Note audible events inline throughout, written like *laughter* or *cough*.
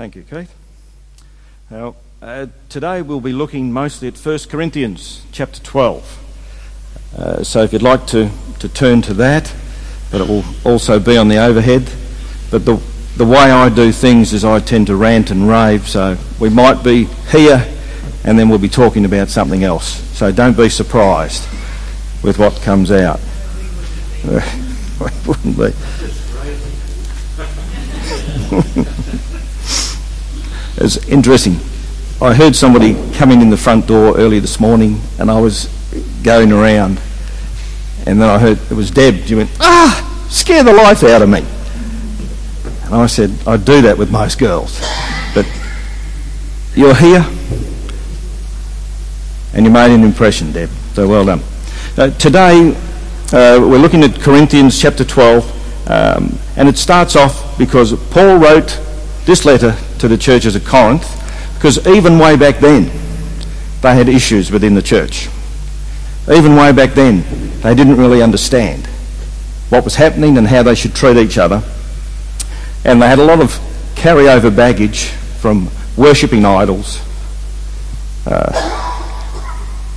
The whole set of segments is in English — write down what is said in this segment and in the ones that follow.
Thank you, Keith. Now, uh, today we'll be looking mostly at 1 Corinthians chapter 12. Uh, so if you'd like to, to turn to that, but it will also be on the overhead. But the, the way I do things is I tend to rant and rave, so we might be here and then we'll be talking about something else. So don't be surprised with what comes out. *laughs* wouldn't be. *laughs* it's interesting. I heard somebody coming in the front door early this morning, and I was going around, and then I heard it was Deb. She went, "Ah, scare the life out of me." And I said, "I do that with most girls, but you're here, and you made an impression, Deb. So well done." Uh, today, uh, we're looking at Corinthians chapter 12, um, and it starts off because Paul wrote this letter to the churches of Corinth because even way back then, they had issues within the church. Even way back then, they didn't really understand what was happening and how they should treat each other. And they had a lot of carryover baggage from worshipping idols, uh,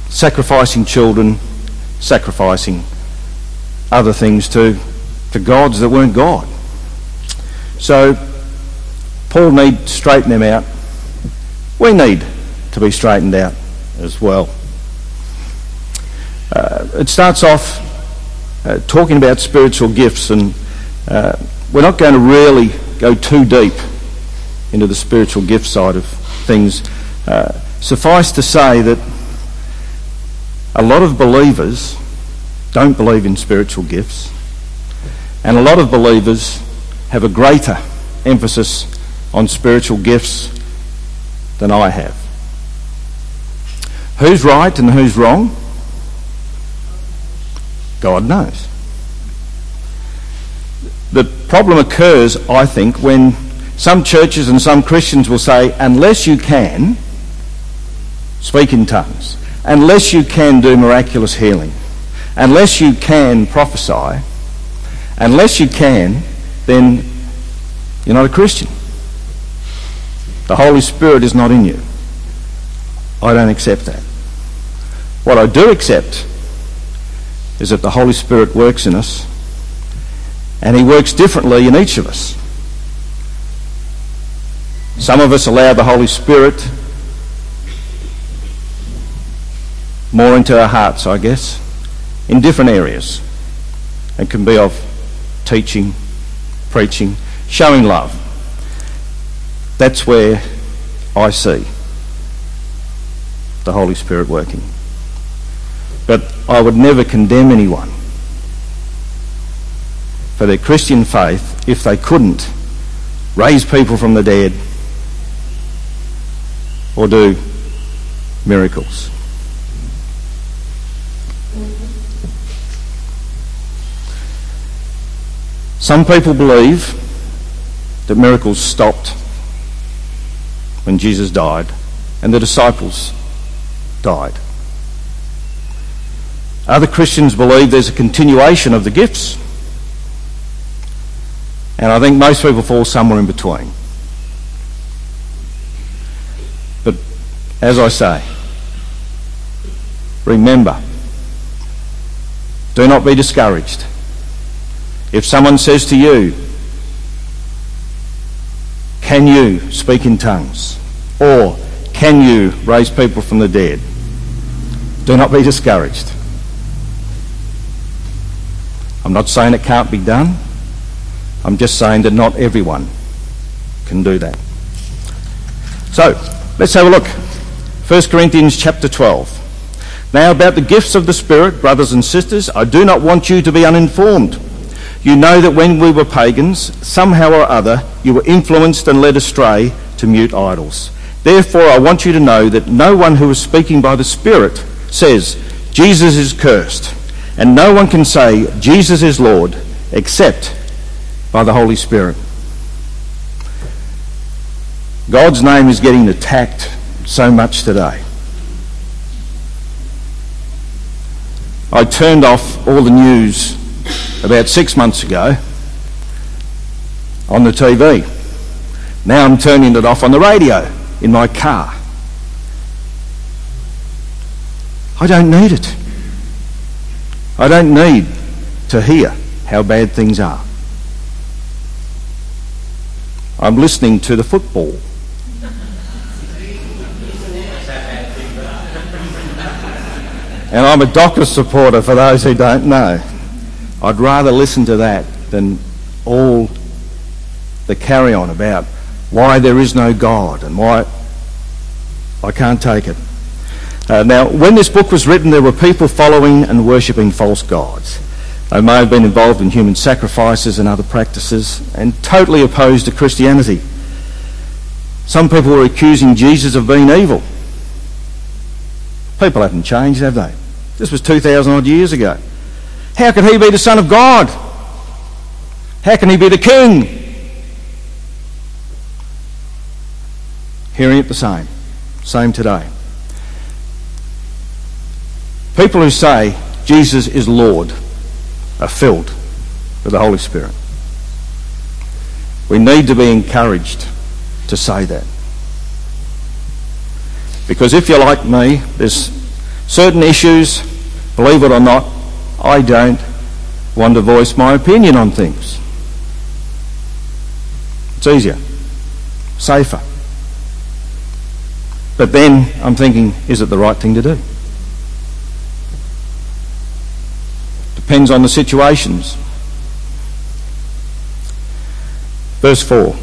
sacrificing children, sacrificing other things to, to gods that weren't God. So Paul needs to straighten them out we need to be straightened out as well. Uh, it starts off uh, talking about spiritual gifts, and uh, we're not going to really go too deep into the spiritual gift side of things. Uh, suffice to say that a lot of believers don't believe in spiritual gifts, and a lot of believers have a greater emphasis on spiritual gifts than I have. Who's right and who's wrong? God knows. The problem occurs, I think, when some churches and some Christians will say, unless you can speak in tongues, unless you can do miraculous healing, unless you can prophesy, unless you can, then you're not a Christian. The Holy Spirit is not in you. I don't accept that. What I do accept is that the Holy Spirit works in us and He works differently in each of us. Some of us allow the Holy Spirit more into our hearts, I guess, in different areas. It can be of teaching, preaching, showing love. That's where I see the Holy Spirit working. But I would never condemn anyone for their Christian faith if they couldn't raise people from the dead or do miracles. Some people believe that miracles stopped when Jesus died and the disciples died. Other Christians believe there's a continuation of the gifts. And I think most people fall somewhere in between. But as I say, remember, do not be discouraged. If someone says to you, can you speak in tongues? Or can you raise people from the dead? Do not be discouraged. I'm not saying it can't be done. I'm just saying that not everyone can do that. So, let's have a look. 1 Corinthians chapter 12. Now, about the gifts of the Spirit, brothers and sisters, I do not want you to be uninformed. You know that when we were pagans, somehow or other, you were influenced and led astray to mute idols. Therefore, I want you to know that no one who is speaking by the Spirit says, Jesus is cursed. And no one can say, Jesus is Lord, except by the Holy Spirit. God's name is getting attacked so much today. I turned off all the news about six months ago on the TV Now I'm turning it off on the radio in my car. I don't need it. I don't need to hear how bad things are. I'm listening to the football. and I'm a Docker supporter for those who don't know. I'd rather listen to that than all the carry on about why there is no God and why I can't take it. Uh, now, when this book was written, there were people following and worshipping false gods. They may have been involved in human sacrifices and other practices and totally opposed to Christianity. Some people were accusing Jesus of being evil. People haven't changed, have they? This was 2,000 odd years ago. How can he be the Son of God? How can he be the King? Hearing it the same. Same today. People who say Jesus is Lord are filled with the Holy Spirit. We need to be encouraged to say that. Because if you're like me, there's certain issues, believe it or not, I don't want to voice my opinion on things. It's easier, safer. But then I'm thinking, is it the right thing to do? Depends on the situations. Verse 4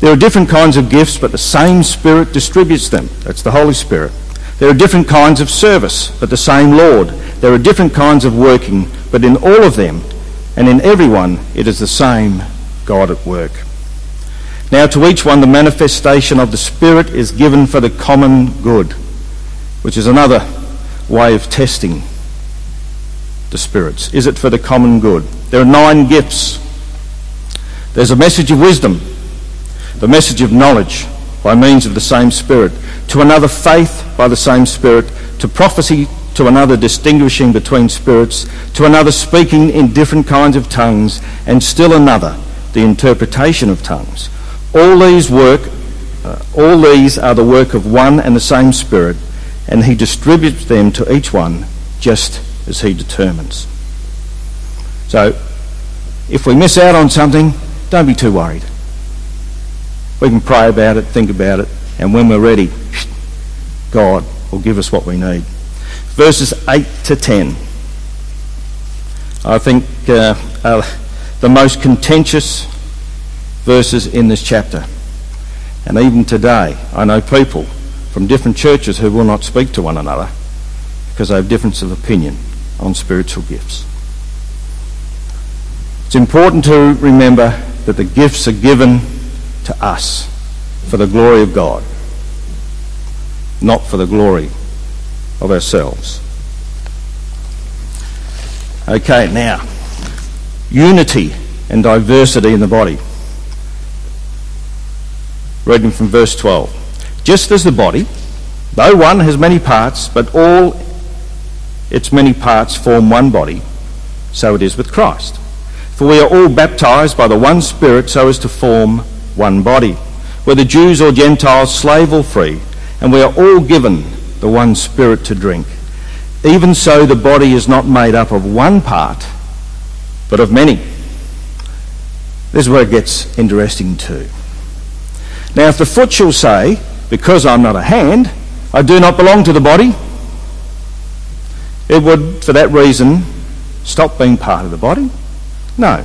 There are different kinds of gifts, but the same Spirit distributes them. That's the Holy Spirit. There are different kinds of service, but the same Lord. There are different kinds of working, but in all of them and in everyone it is the same God at work. Now to each one the manifestation of the Spirit is given for the common good, which is another way of testing the spirits? Is it for the common good? There are nine gifts. There's a message of wisdom, the message of knowledge by means of the same Spirit, to another faith by the same Spirit, to prophecy to another distinguishing between spirits, to another speaking in different kinds of tongues, and still another the interpretation of tongues. All these work, uh, all these are the work of one and the same Spirit, and He distributes them to each one just as He determines. So, if we miss out on something, don't be too worried. We can pray about it, think about it, and when we're ready, God will give us what we need. Verses 8 to 10. I think uh, are the most contentious verses in this chapter. And even today, I know people from different churches who will not speak to one another because they have difference of opinion on spiritual gifts. It's important to remember that the gifts are given to us for the glory of God, not for the glory of ourselves. Okay, now, unity and diversity in the body. Reading from verse 12. Just as the body, though one has many parts, but all its many parts form one body, so it is with Christ. For we are all baptized by the one Spirit so as to form one body, whether Jews or Gentiles, slave or free, and we are all given the one Spirit to drink. Even so, the body is not made up of one part, but of many. This is where it gets interesting too. Now, if the foot shall say, Because I'm not a hand, I do not belong to the body, it would, for that reason, stop being part of the body? No.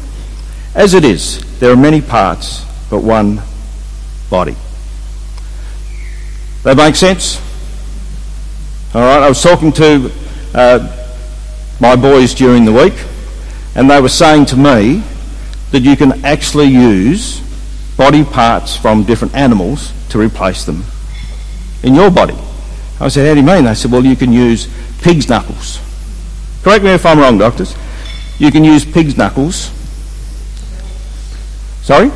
As it is, there are many parts, but one body. That make sense? All right, I was talking to uh, my boys during the week, and they were saying to me that you can actually use body parts from different animals to replace them in your body. I said, how do you mean? They said, well, you can use pig's knuckles. Correct me if I'm wrong, doctors. You can use pig's knuckles. Sorry?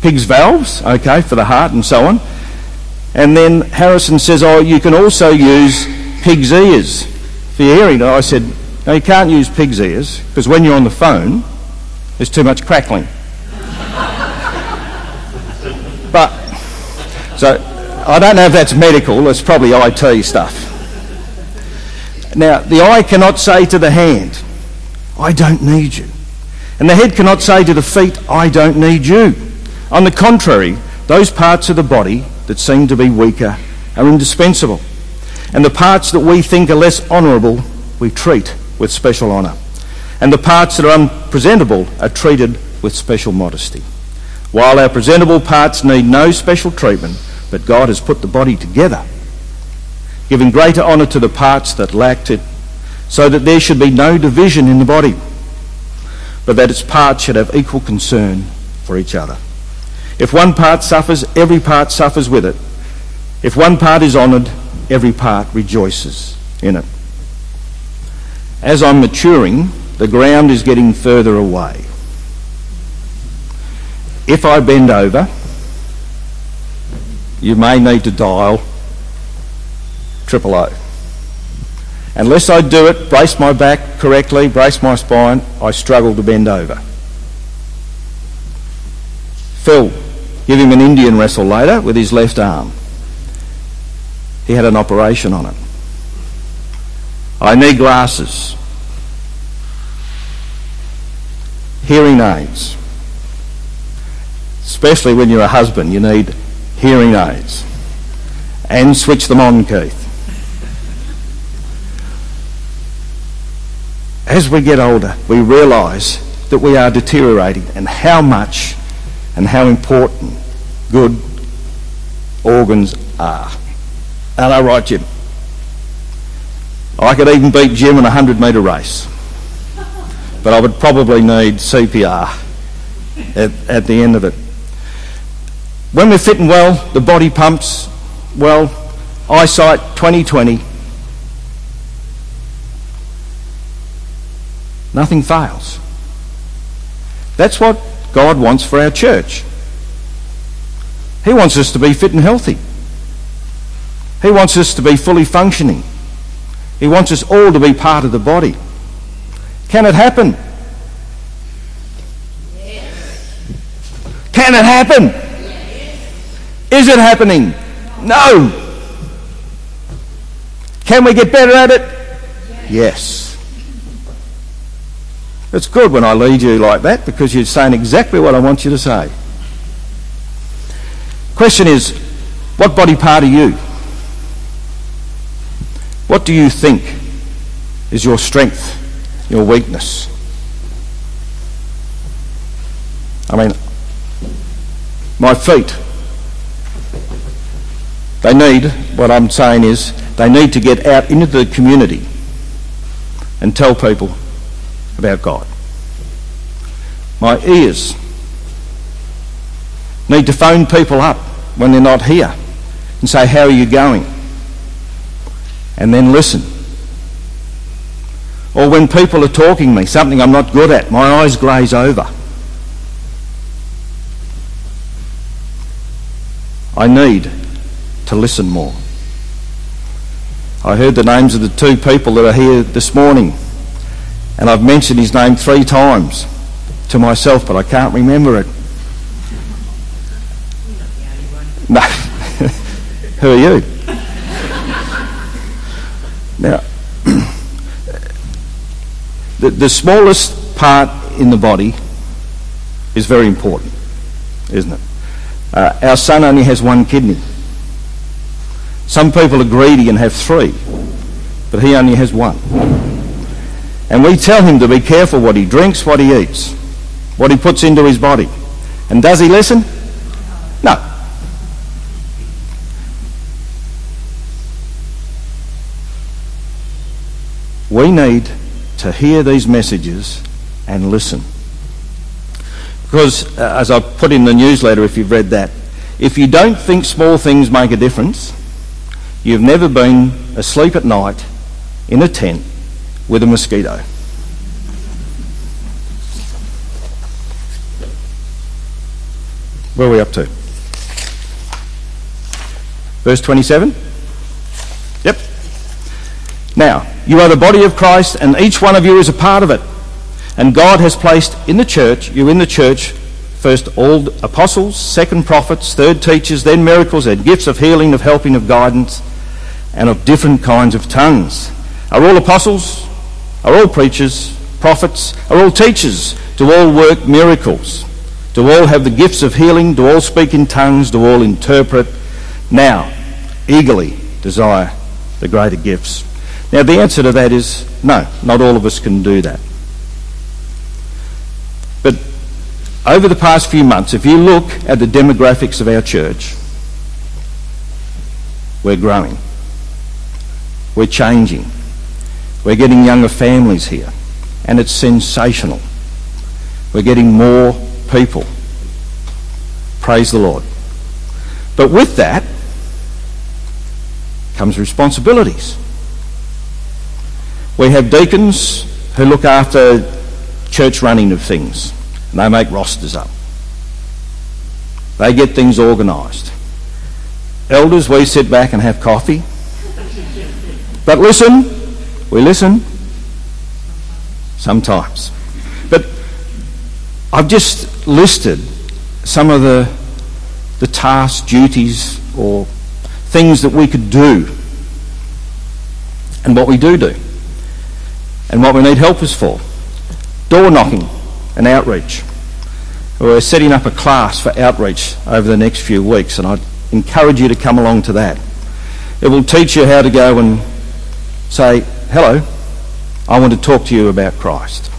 Pig's valves, okay, for the heart and so on. And then Harrison says, oh, you can also use pig's ears for your hearing. I said, no, you can't use pig's ears because when you're on the phone, there's too much crackling. *laughs* but, so, I don't know if that's medical, it's probably IT stuff. Now, the eye cannot say to the hand, I don't need you. And the head cannot say to the feet, I don't need you. On the contrary, those parts of the body that seem to be weaker are indispensable. And the parts that we think are less honourable, we treat with special honour. And the parts that are unpresentable are treated with special modesty. While our presentable parts need no special treatment, but God has put the body together, giving greater honour to the parts that lacked it, so that there should be no division in the body, but that its parts should have equal concern for each other. If one part suffers, every part suffers with it. If one part is honoured, every part rejoices in it. As I'm maturing, the ground is getting further away. If I bend over, you may need to dial triple O. Unless I do it, brace my back correctly, brace my spine, I struggle to bend over. Phil, give him an Indian wrestle later with his left arm. He had an operation on it. I need glasses. Hearing aids. Especially when you're a husband, you need hearing aids. And switch them on, Keith. As we get older, we realise that we are deteriorating and how much and how important good organs are. And I right, Jim? I could even beat Jim in a 100 metre race. But I would probably need CPR at, at the end of it. When we're fitting well, the body pumps well, eyesight 2020. Nothing fails. That's what God wants for our church. He wants us to be fit and healthy. He wants us to be fully functioning. He wants us all to be part of the body. Can it happen? Yes. Can it happen? Yes. Is it happening? No. Can we get better at it? Yes. yes. It's good when I lead you like that because you're saying exactly what I want you to say. Question is, what body part are you? What do you think is your strength, your weakness? I mean, my feet, they need, what I'm saying is, they need to get out into the community and tell people about God. My ears need to phone people up when they're not here and say, How are you going? and then listen. Or when people are talking to me, something I'm not good at, my eyes glaze over. I need to listen more. I heard the names of the two people that are here this morning, and I've mentioned his name three times to myself, but I can't remember it. No. *laughs* Who are you? Now, *clears throat* the, the smallest part in the body is very important, isn't it? Uh, our son only has one kidney. Some people are greedy and have three, but he only has one. And we tell him to be careful what he drinks, what he eats, what he puts into his body. And does he listen? No. We need to hear these messages and listen. Because, uh, as I put in the newsletter, if you've read that, if you don't think small things make a difference, you've never been asleep at night in a tent with a mosquito. Where are we up to? Verse 27? Yep. Now, you are the body of Christ, and each one of you is a part of it. And God has placed in the church, you in the church, first all apostles, second prophets, third teachers, then miracles, then gifts of healing, of helping, of guidance, and of different kinds of tongues. Are all apostles? Are all preachers? Prophets? Are all teachers? Do all work miracles? Do all have the gifts of healing? Do all speak in tongues? Do all interpret? Now, eagerly desire the greater gifts. Now, the answer to that is no, not all of us can do that. But over the past few months, if you look at the demographics of our church, we're growing. We're changing. We're getting younger families here. And it's sensational. We're getting more people. Praise the Lord. But with that comes responsibilities. We have deacons who look after church running of things, and they make rosters up. They get things organised. Elders, we sit back and have coffee. But listen, we listen sometimes. But I've just listed some of the, the tasks, duties, or things that we could do, and what we do do, and what we need helpers for. Door knocking and outreach. We're setting up a class for outreach over the next few weeks, and I'd encourage you to come along to that. It will teach you how to go and say, Hello, I want to talk to you about Christ.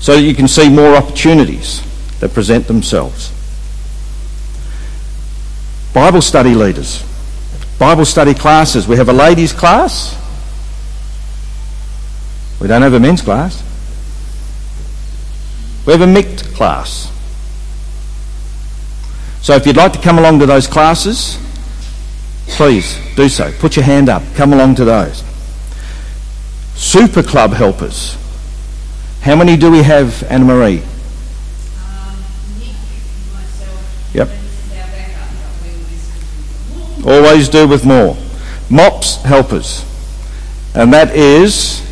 So that you can see more opportunities that present themselves. Bible study leaders, Bible study classes. We have a ladies' class. We don't have a men's class. We have a mixed class. So if you'd like to come along to those classes, please do so. Put your hand up. Come along to those. Super club helpers. How many do we have, Anna Marie? Yep. Always do with more. MOPS helpers. And that is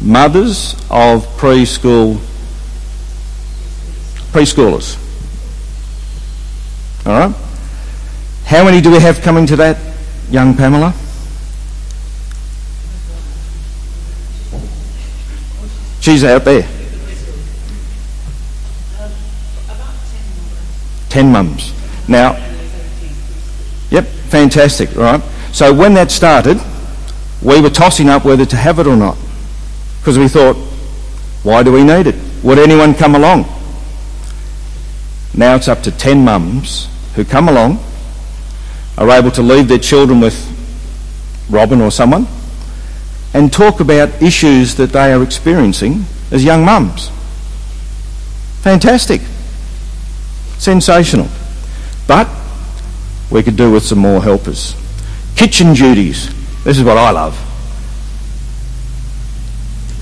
mothers of preschool preschoolers. All right? How many do we have coming to that, young Pamela? She's out there. Ten mums. Now, yep, fantastic, right? So when that started, we were tossing up whether to have it or not. Because we thought, why do we need it? Would anyone come along? Now it's up to 10 mums who come along, are able to leave their children with Robin or someone, and talk about issues that they are experiencing as young mums. Fantastic. Sensational. But we could do with some more helpers. Kitchen duties. This is what I love.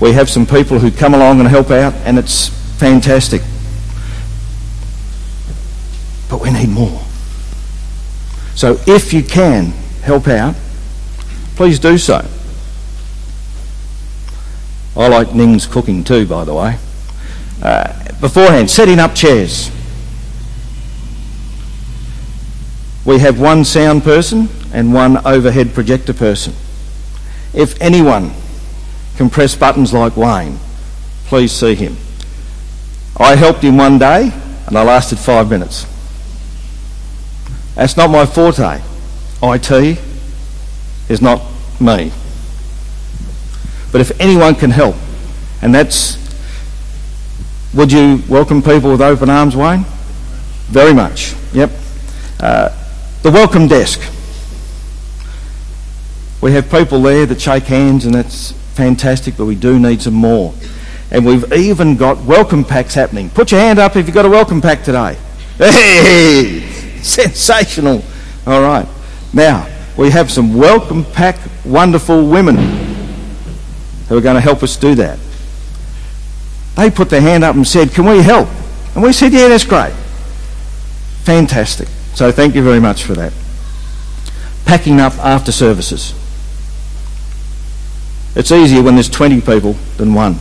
We have some people who come along and help out, and it's fantastic. But we need more. So if you can help out, please do so. I like Ning's cooking too, by the way. Uh, beforehand, setting up chairs. We have one sound person and one overhead projector person. If anyone can press buttons like Wayne, please see him. I helped him one day and I lasted five minutes. That's not my forte. IT is not me. But if anyone can help, and that's, would you welcome people with open arms, Wayne? Very much. Yep. Uh, the welcome desk. We have people there that shake hands, and that's fantastic, but we do need some more. And we've even got welcome packs happening. Put your hand up if you've got a welcome pack today. Hey! Sensational. All right. Now, we have some welcome pack wonderful women who are going to help us do that. They put their hand up and said, Can we help? And we said, Yeah, that's great. Fantastic. So thank you very much for that. Packing up after services. It's easier when there's 20 people than one.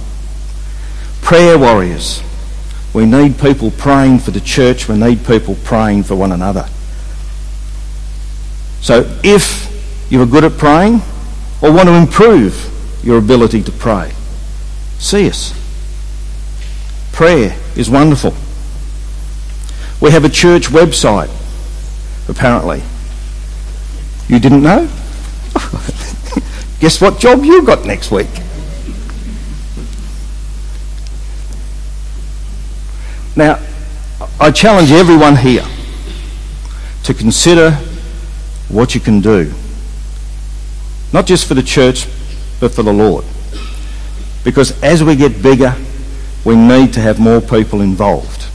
Prayer warriors. We need people praying for the church. We need people praying for one another. So if you are good at praying or want to improve your ability to pray, see us. Prayer is wonderful. We have a church website, apparently. You didn't know? *laughs* Guess what job you got next week? Now, I challenge everyone here to consider what you can do. Not just for the church, but for the Lord. Because as we get bigger, we need to have more people involved.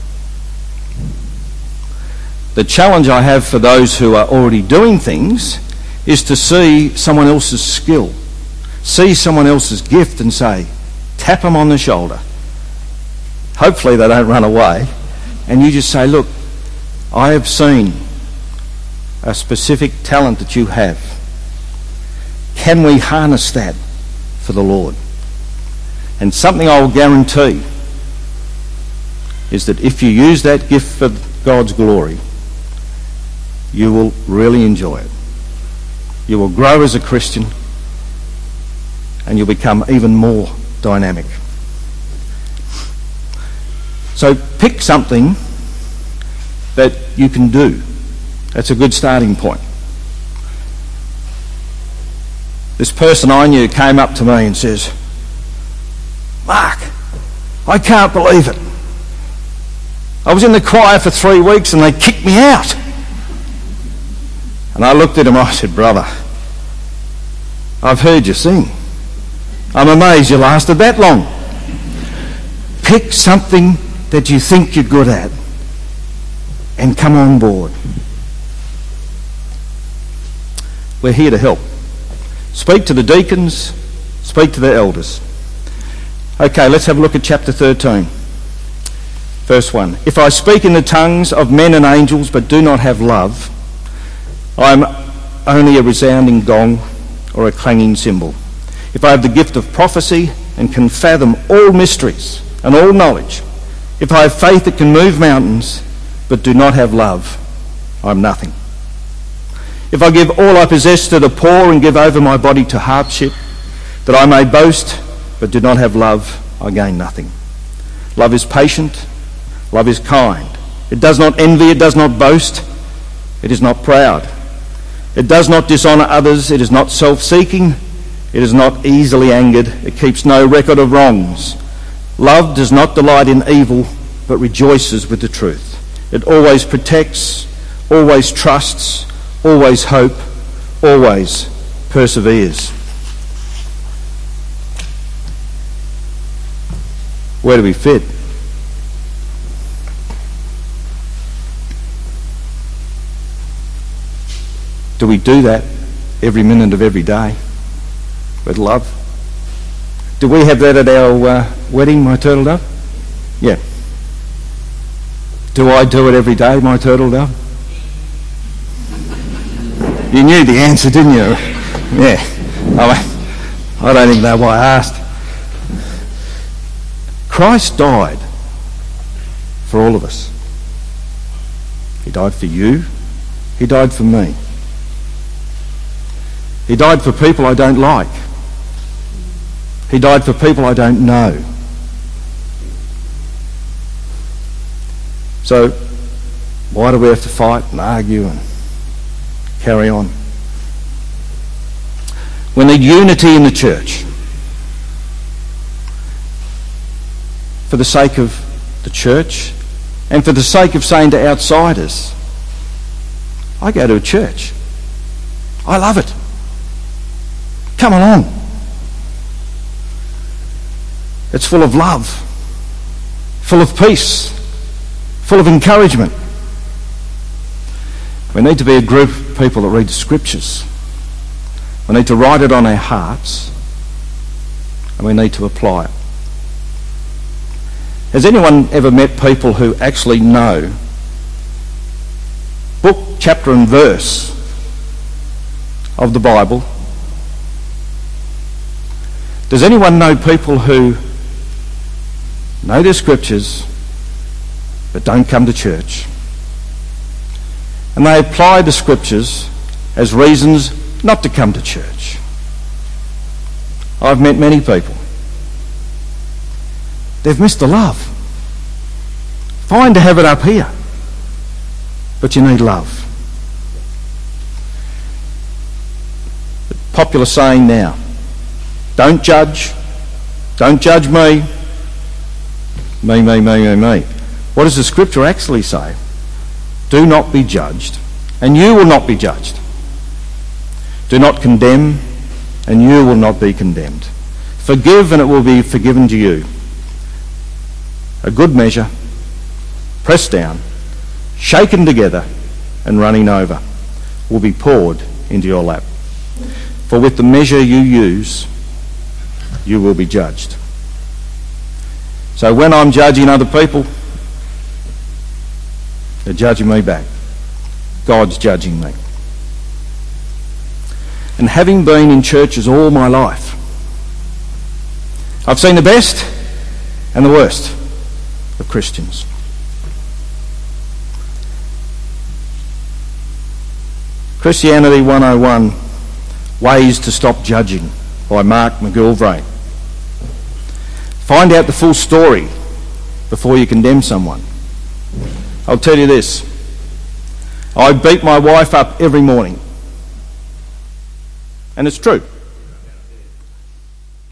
The challenge I have for those who are already doing things is to see someone else's skill, see someone else's gift and say, tap them on the shoulder. Hopefully they don't run away. And you just say, look, I have seen a specific talent that you have. Can we harness that for the Lord? And something I will guarantee is that if you use that gift for God's glory, you will really enjoy it. You will grow as a Christian and you'll become even more dynamic. So pick something that you can do. That's a good starting point. This person I knew came up to me and says, Mark, I can't believe it. I was in the choir for three weeks and they kicked me out. And I looked at him I said, Brother, I've heard you sing. I'm amazed you lasted that long. Pick something that you think you're good at and come on board. We're here to help. Speak to the deacons, speak to the elders. Okay, let's have a look at chapter 13. Verse 1. If I speak in the tongues of men and angels but do not have love, I'm only a resounding gong or a clanging cymbal. If I have the gift of prophecy and can fathom all mysteries and all knowledge, if I have faith that can move mountains but do not have love, I'm nothing. If I give all I possess to the poor and give over my body to hardship, that I may boast but do not have love, I gain nothing. Love is patient, love is kind. It does not envy, it does not boast, it is not proud. It does not dishonour others. It is not self seeking. It is not easily angered. It keeps no record of wrongs. Love does not delight in evil, but rejoices with the truth. It always protects, always trusts, always hope, always perseveres. Where do we fit? Do we do that every minute of every day with love? Do we have that at our uh, wedding, my turtle dove? Yeah. Do I do it every day, my turtle dove? You knew the answer, didn't you? Yeah. I, I don't even know why I asked. Christ died for all of us. He died for you. He died for me. He died for people I don't like. He died for people I don't know. So, why do we have to fight and argue and carry on? We need unity in the church. For the sake of the church and for the sake of saying to outsiders, I go to a church. I love it. Come along. It's full of love, full of peace, full of encouragement. We need to be a group of people that read the scriptures. We need to write it on our hearts and we need to apply it. Has anyone ever met people who actually know book, chapter, and verse of the Bible? Does anyone know people who know their scriptures but don't come to church? And they apply the scriptures as reasons not to come to church. I've met many people. They've missed the love. Fine to have it up here, but you need love. The popular saying now don't judge, don't judge me, me, me, me, me, me. What does the scripture actually say? Do not be judged, and you will not be judged. Do not condemn, and you will not be condemned. Forgive, and it will be forgiven to you. A good measure, pressed down, shaken together, and running over, will be poured into your lap. For with the measure you use, you will be judged. So when I'm judging other people, they're judging me back. God's judging me. And having been in churches all my life, I've seen the best and the worst of Christians. Christianity 101 Ways to Stop Judging by Mark McGilvray. Find out the full story before you condemn someone. I'll tell you this I beat my wife up every morning. And it's true.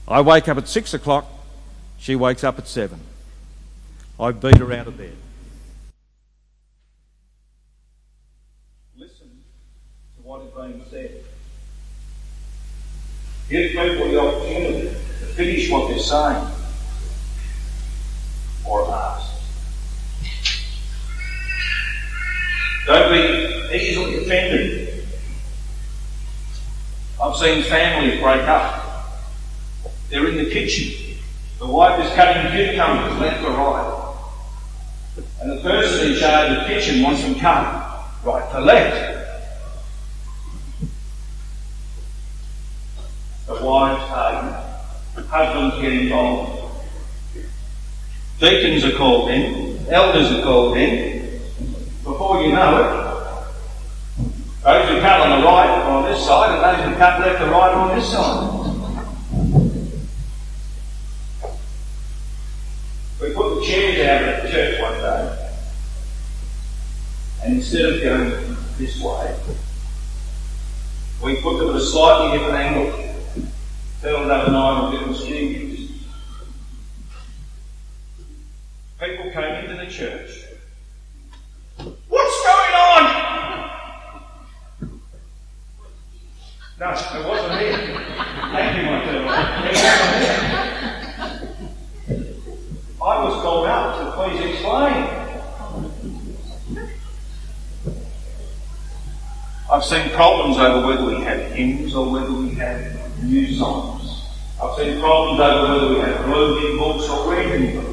I wake up at six o'clock, she wakes up at seven. I beat her out of bed. Listen to what is being said. Give people the opportunity to finish what they're saying or ask. Don't be easily offended. I've seen families break up. They're in the kitchen. The wife is cutting cucumbers left or right. And the person in charge of the kitchen wants them cut right to left. The wives argue. Husbands get involved. Deacons are called in. Elders are called in. Before you know it, those who cut on the right on this side, and those who cut left or right on this side. We put the chairs out at the church one day, and instead of going this way, we put them at a slightly different angle. Turned overnight on different students. People came into the church What's going on? No, it wasn't me. Thank you, my dear. I was called out to please explain. I've seen problems over whether we have hymns or whether we have new songs. I've seen problems over whether we have reading books or reading books.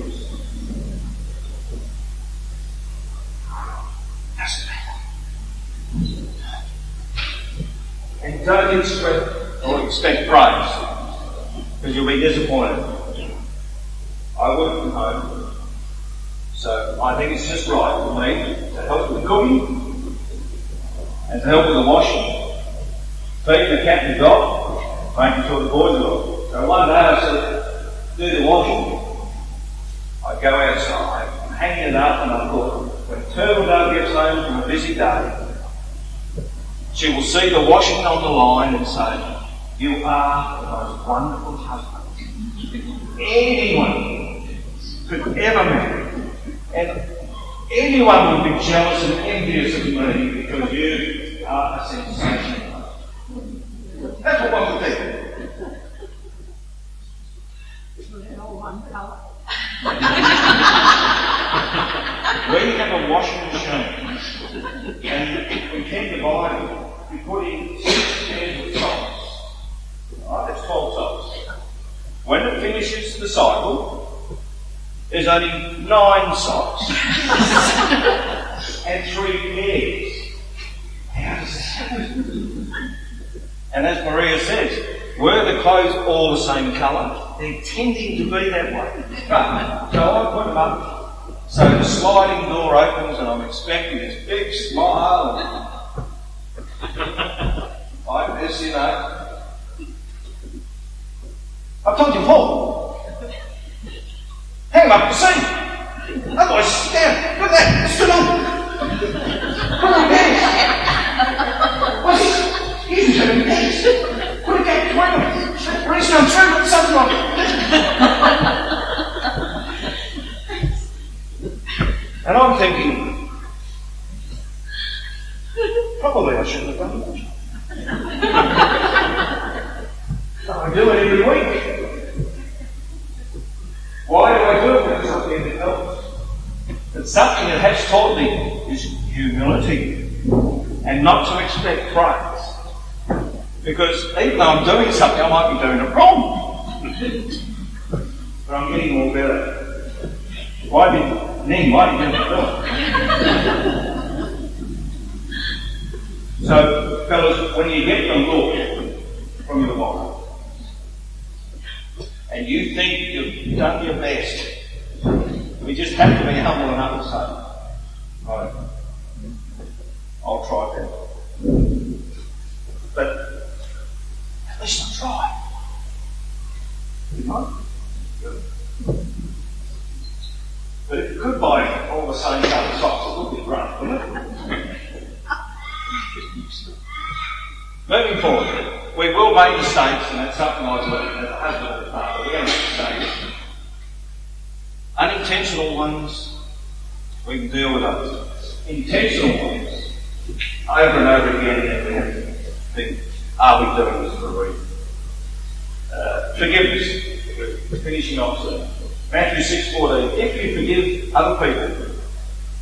And don't expect or expect praise, because you'll be disappointed. I work from home, so I think it's just right for me to help with the cooking and to help with the washing, feeding the cat and the dog, making sure the boys are. So one day I said, do the washing. I go outside, I'm hanging it up and I thought, when Turbo gets home from a busy day, she will see the washing on the line and say, You are the most wonderful husband anyone could ever marry. And anyone would be jealous and envious of me because you are a sensation. That's what one would *laughs* think. we have a washing machine and we can divide it in six pairs of socks. Right, that's 12 socks. When it finishes the cycle, there's only nine socks *laughs* and three pairs. How does that? And as Maria says, were the clothes all the same colour? They're tending to be that way. Right, so I put them up. So the sliding door opens and I'm expecting this big smile you. I've told you before. Hang up the seat. Otherwise, sit down. Look at that. It's too long. Put on. What's? He's doing pants. Put gap between them. Raise down through, put something on. And I'm thinking, probably I shouldn't have done that. I do it every week. Why do I do it? I think it helps. It's something that has taught me is humility and not to expect praise. Because even though I'm doing something, I might be doing it wrong. *laughs* but I'm getting more better. Why did name why did you *laughs* So, fellas, when you get the look from your wife, and you think you've done your best, we just have to be humble enough to say, right, I'll try that. But at least I'll try. You know? But you could buy all the same colour socks, it would be great, wouldn't it? Moving forward, we will make mistakes, and that's something I've learned as a husband and father. We're going to make mistakes. Unintentional ones, we can deal with those. Intentional ones, over and over again, to think, are we doing this for a reason? Uh, forgiveness. We're finishing off soon. Matthew 6.14, if you forgive other people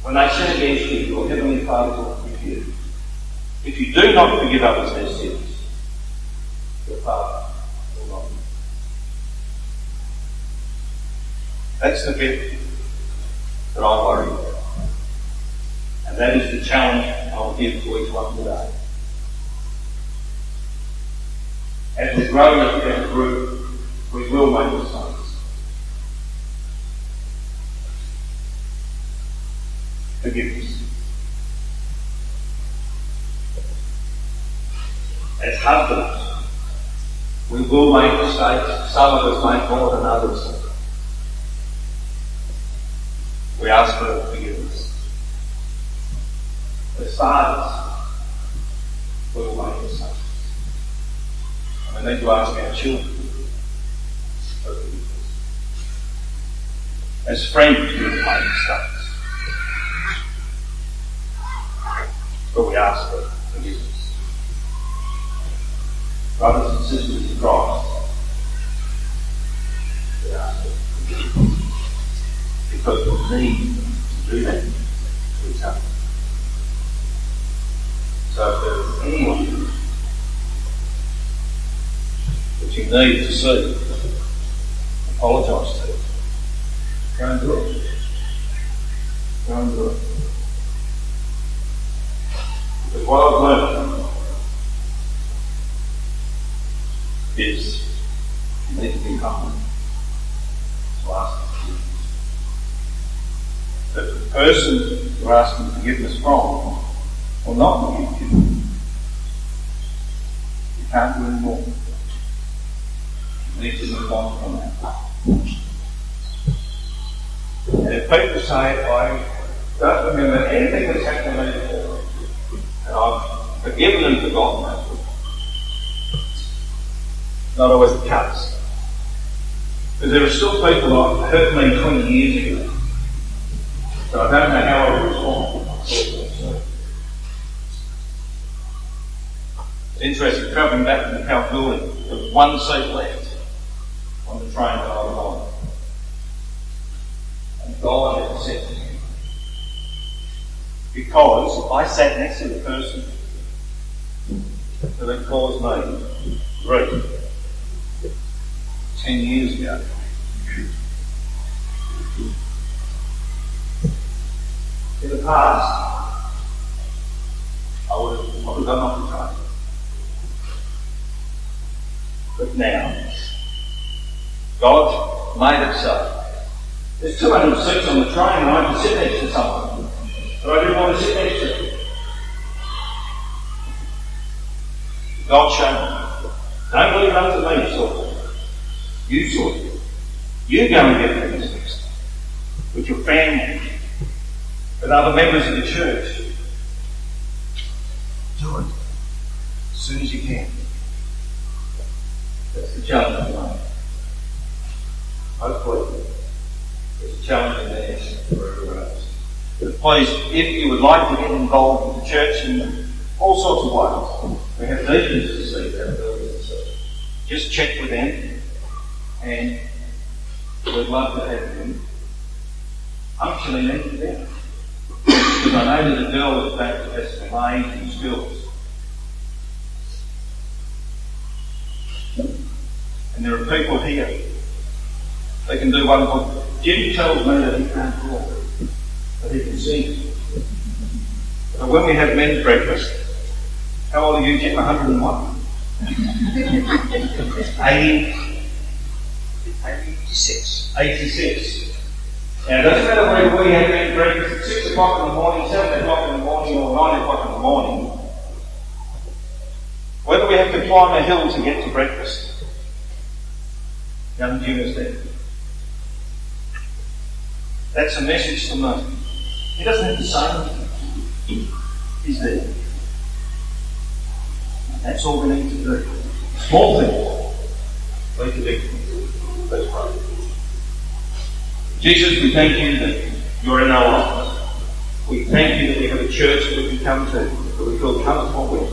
when they sin against you, your heavenly Father will forgive you. If you do not forgive others their sins, your Father will not. That's the bit that I worry about. And that is the challenge I will give to each one today. As we grow as a group, we will make mistakes. forgiveness. Husbands, we will make mistakes. Some of us make more than others. We ask for forgiveness. Fathers, we will make mistakes. And we need to ask our children for forgiveness. As friends, we make mistakes. but we ask for forgiveness. Brothers and sisters in Christ. Because we need to do that to each other. So if there's anyone that you need to see, apologise to, go and do it. Go and do it. Because what I've learned is need to be to ask. That the person you're asking forgiveness from will not forgive you. You can't do any more. You need to move on from that. And if people say, I don't remember anything that's happened to me before, and I've forgiven and forgotten. Not always the case. Because there are still people that hurt me 20 years ago. So I don't know how I would respond. It's interesting, travelling back from the Kalgoorlie, there was one seat left on the train that I was on. And God had to me, because I sat next to the person that had caused me grief ten years ago. In the past, I would have, I would have gone off the train. But now, God made it so. There's 200 seats on the train and I to sit next to someone. But I didn't want to sit next to them. God showed me. Don't leave up to me, sort it. You sort it. You go and get things fixed. With your family. With other members of the church. Do it. As soon as you can. That's the challenge of life. Hopefully, there's a challenge in there for everyone else. But please, if you would like to get involved with the church in all sorts of ways, we have deacons to see that. Just check with them, and we'd love to have them functionally meet them. Because I know that a girl is back to has some amazing skills. And there are people here they can do wonderful. Jim tells me that he can't talk, but he can sing. But when we have men's breakfast, how old are you, Jim? 101? *laughs* 80, 86. 86. Now, it doesn't matter whether we have men's breakfast at 6 o'clock in the morning, 7 o'clock in the morning, or 9 o'clock in the morning. Whether we have to climb a hill to get to breakfast. Young is there. That's a message to me. He doesn't have to say anything. He's there. That's all we need to do. Small thing. lead big. Let's pray. Jesus, we thank you that you're in our lives. We thank you that we have a church that we can come to, that we feel comfortable with.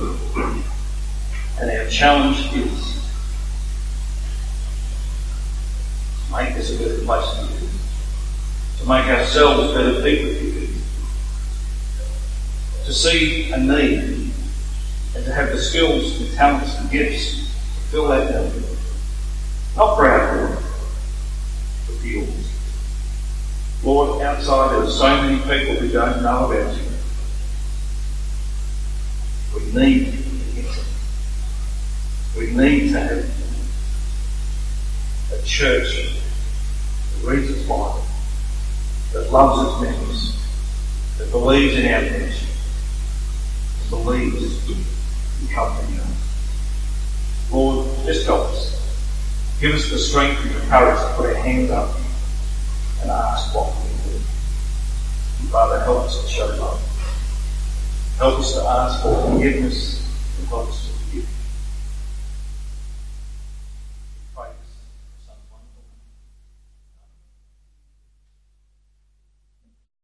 And our challenge is to make this a better place to live to make ourselves better people, for you, to see a need and to have the skills, the talents, the gifts to fill that need. Not for our glory, but for yours. Lord, outside there are so many people who don't know about you. We need them. We need to have a church that reads its Bible that loves its members, that believes in our mission, that believes in coming home. Lord, just help us. Give us the strength and the courage to put our hands up and ask what we do. And Father, help us to show love. Help us to ask for forgiveness and help us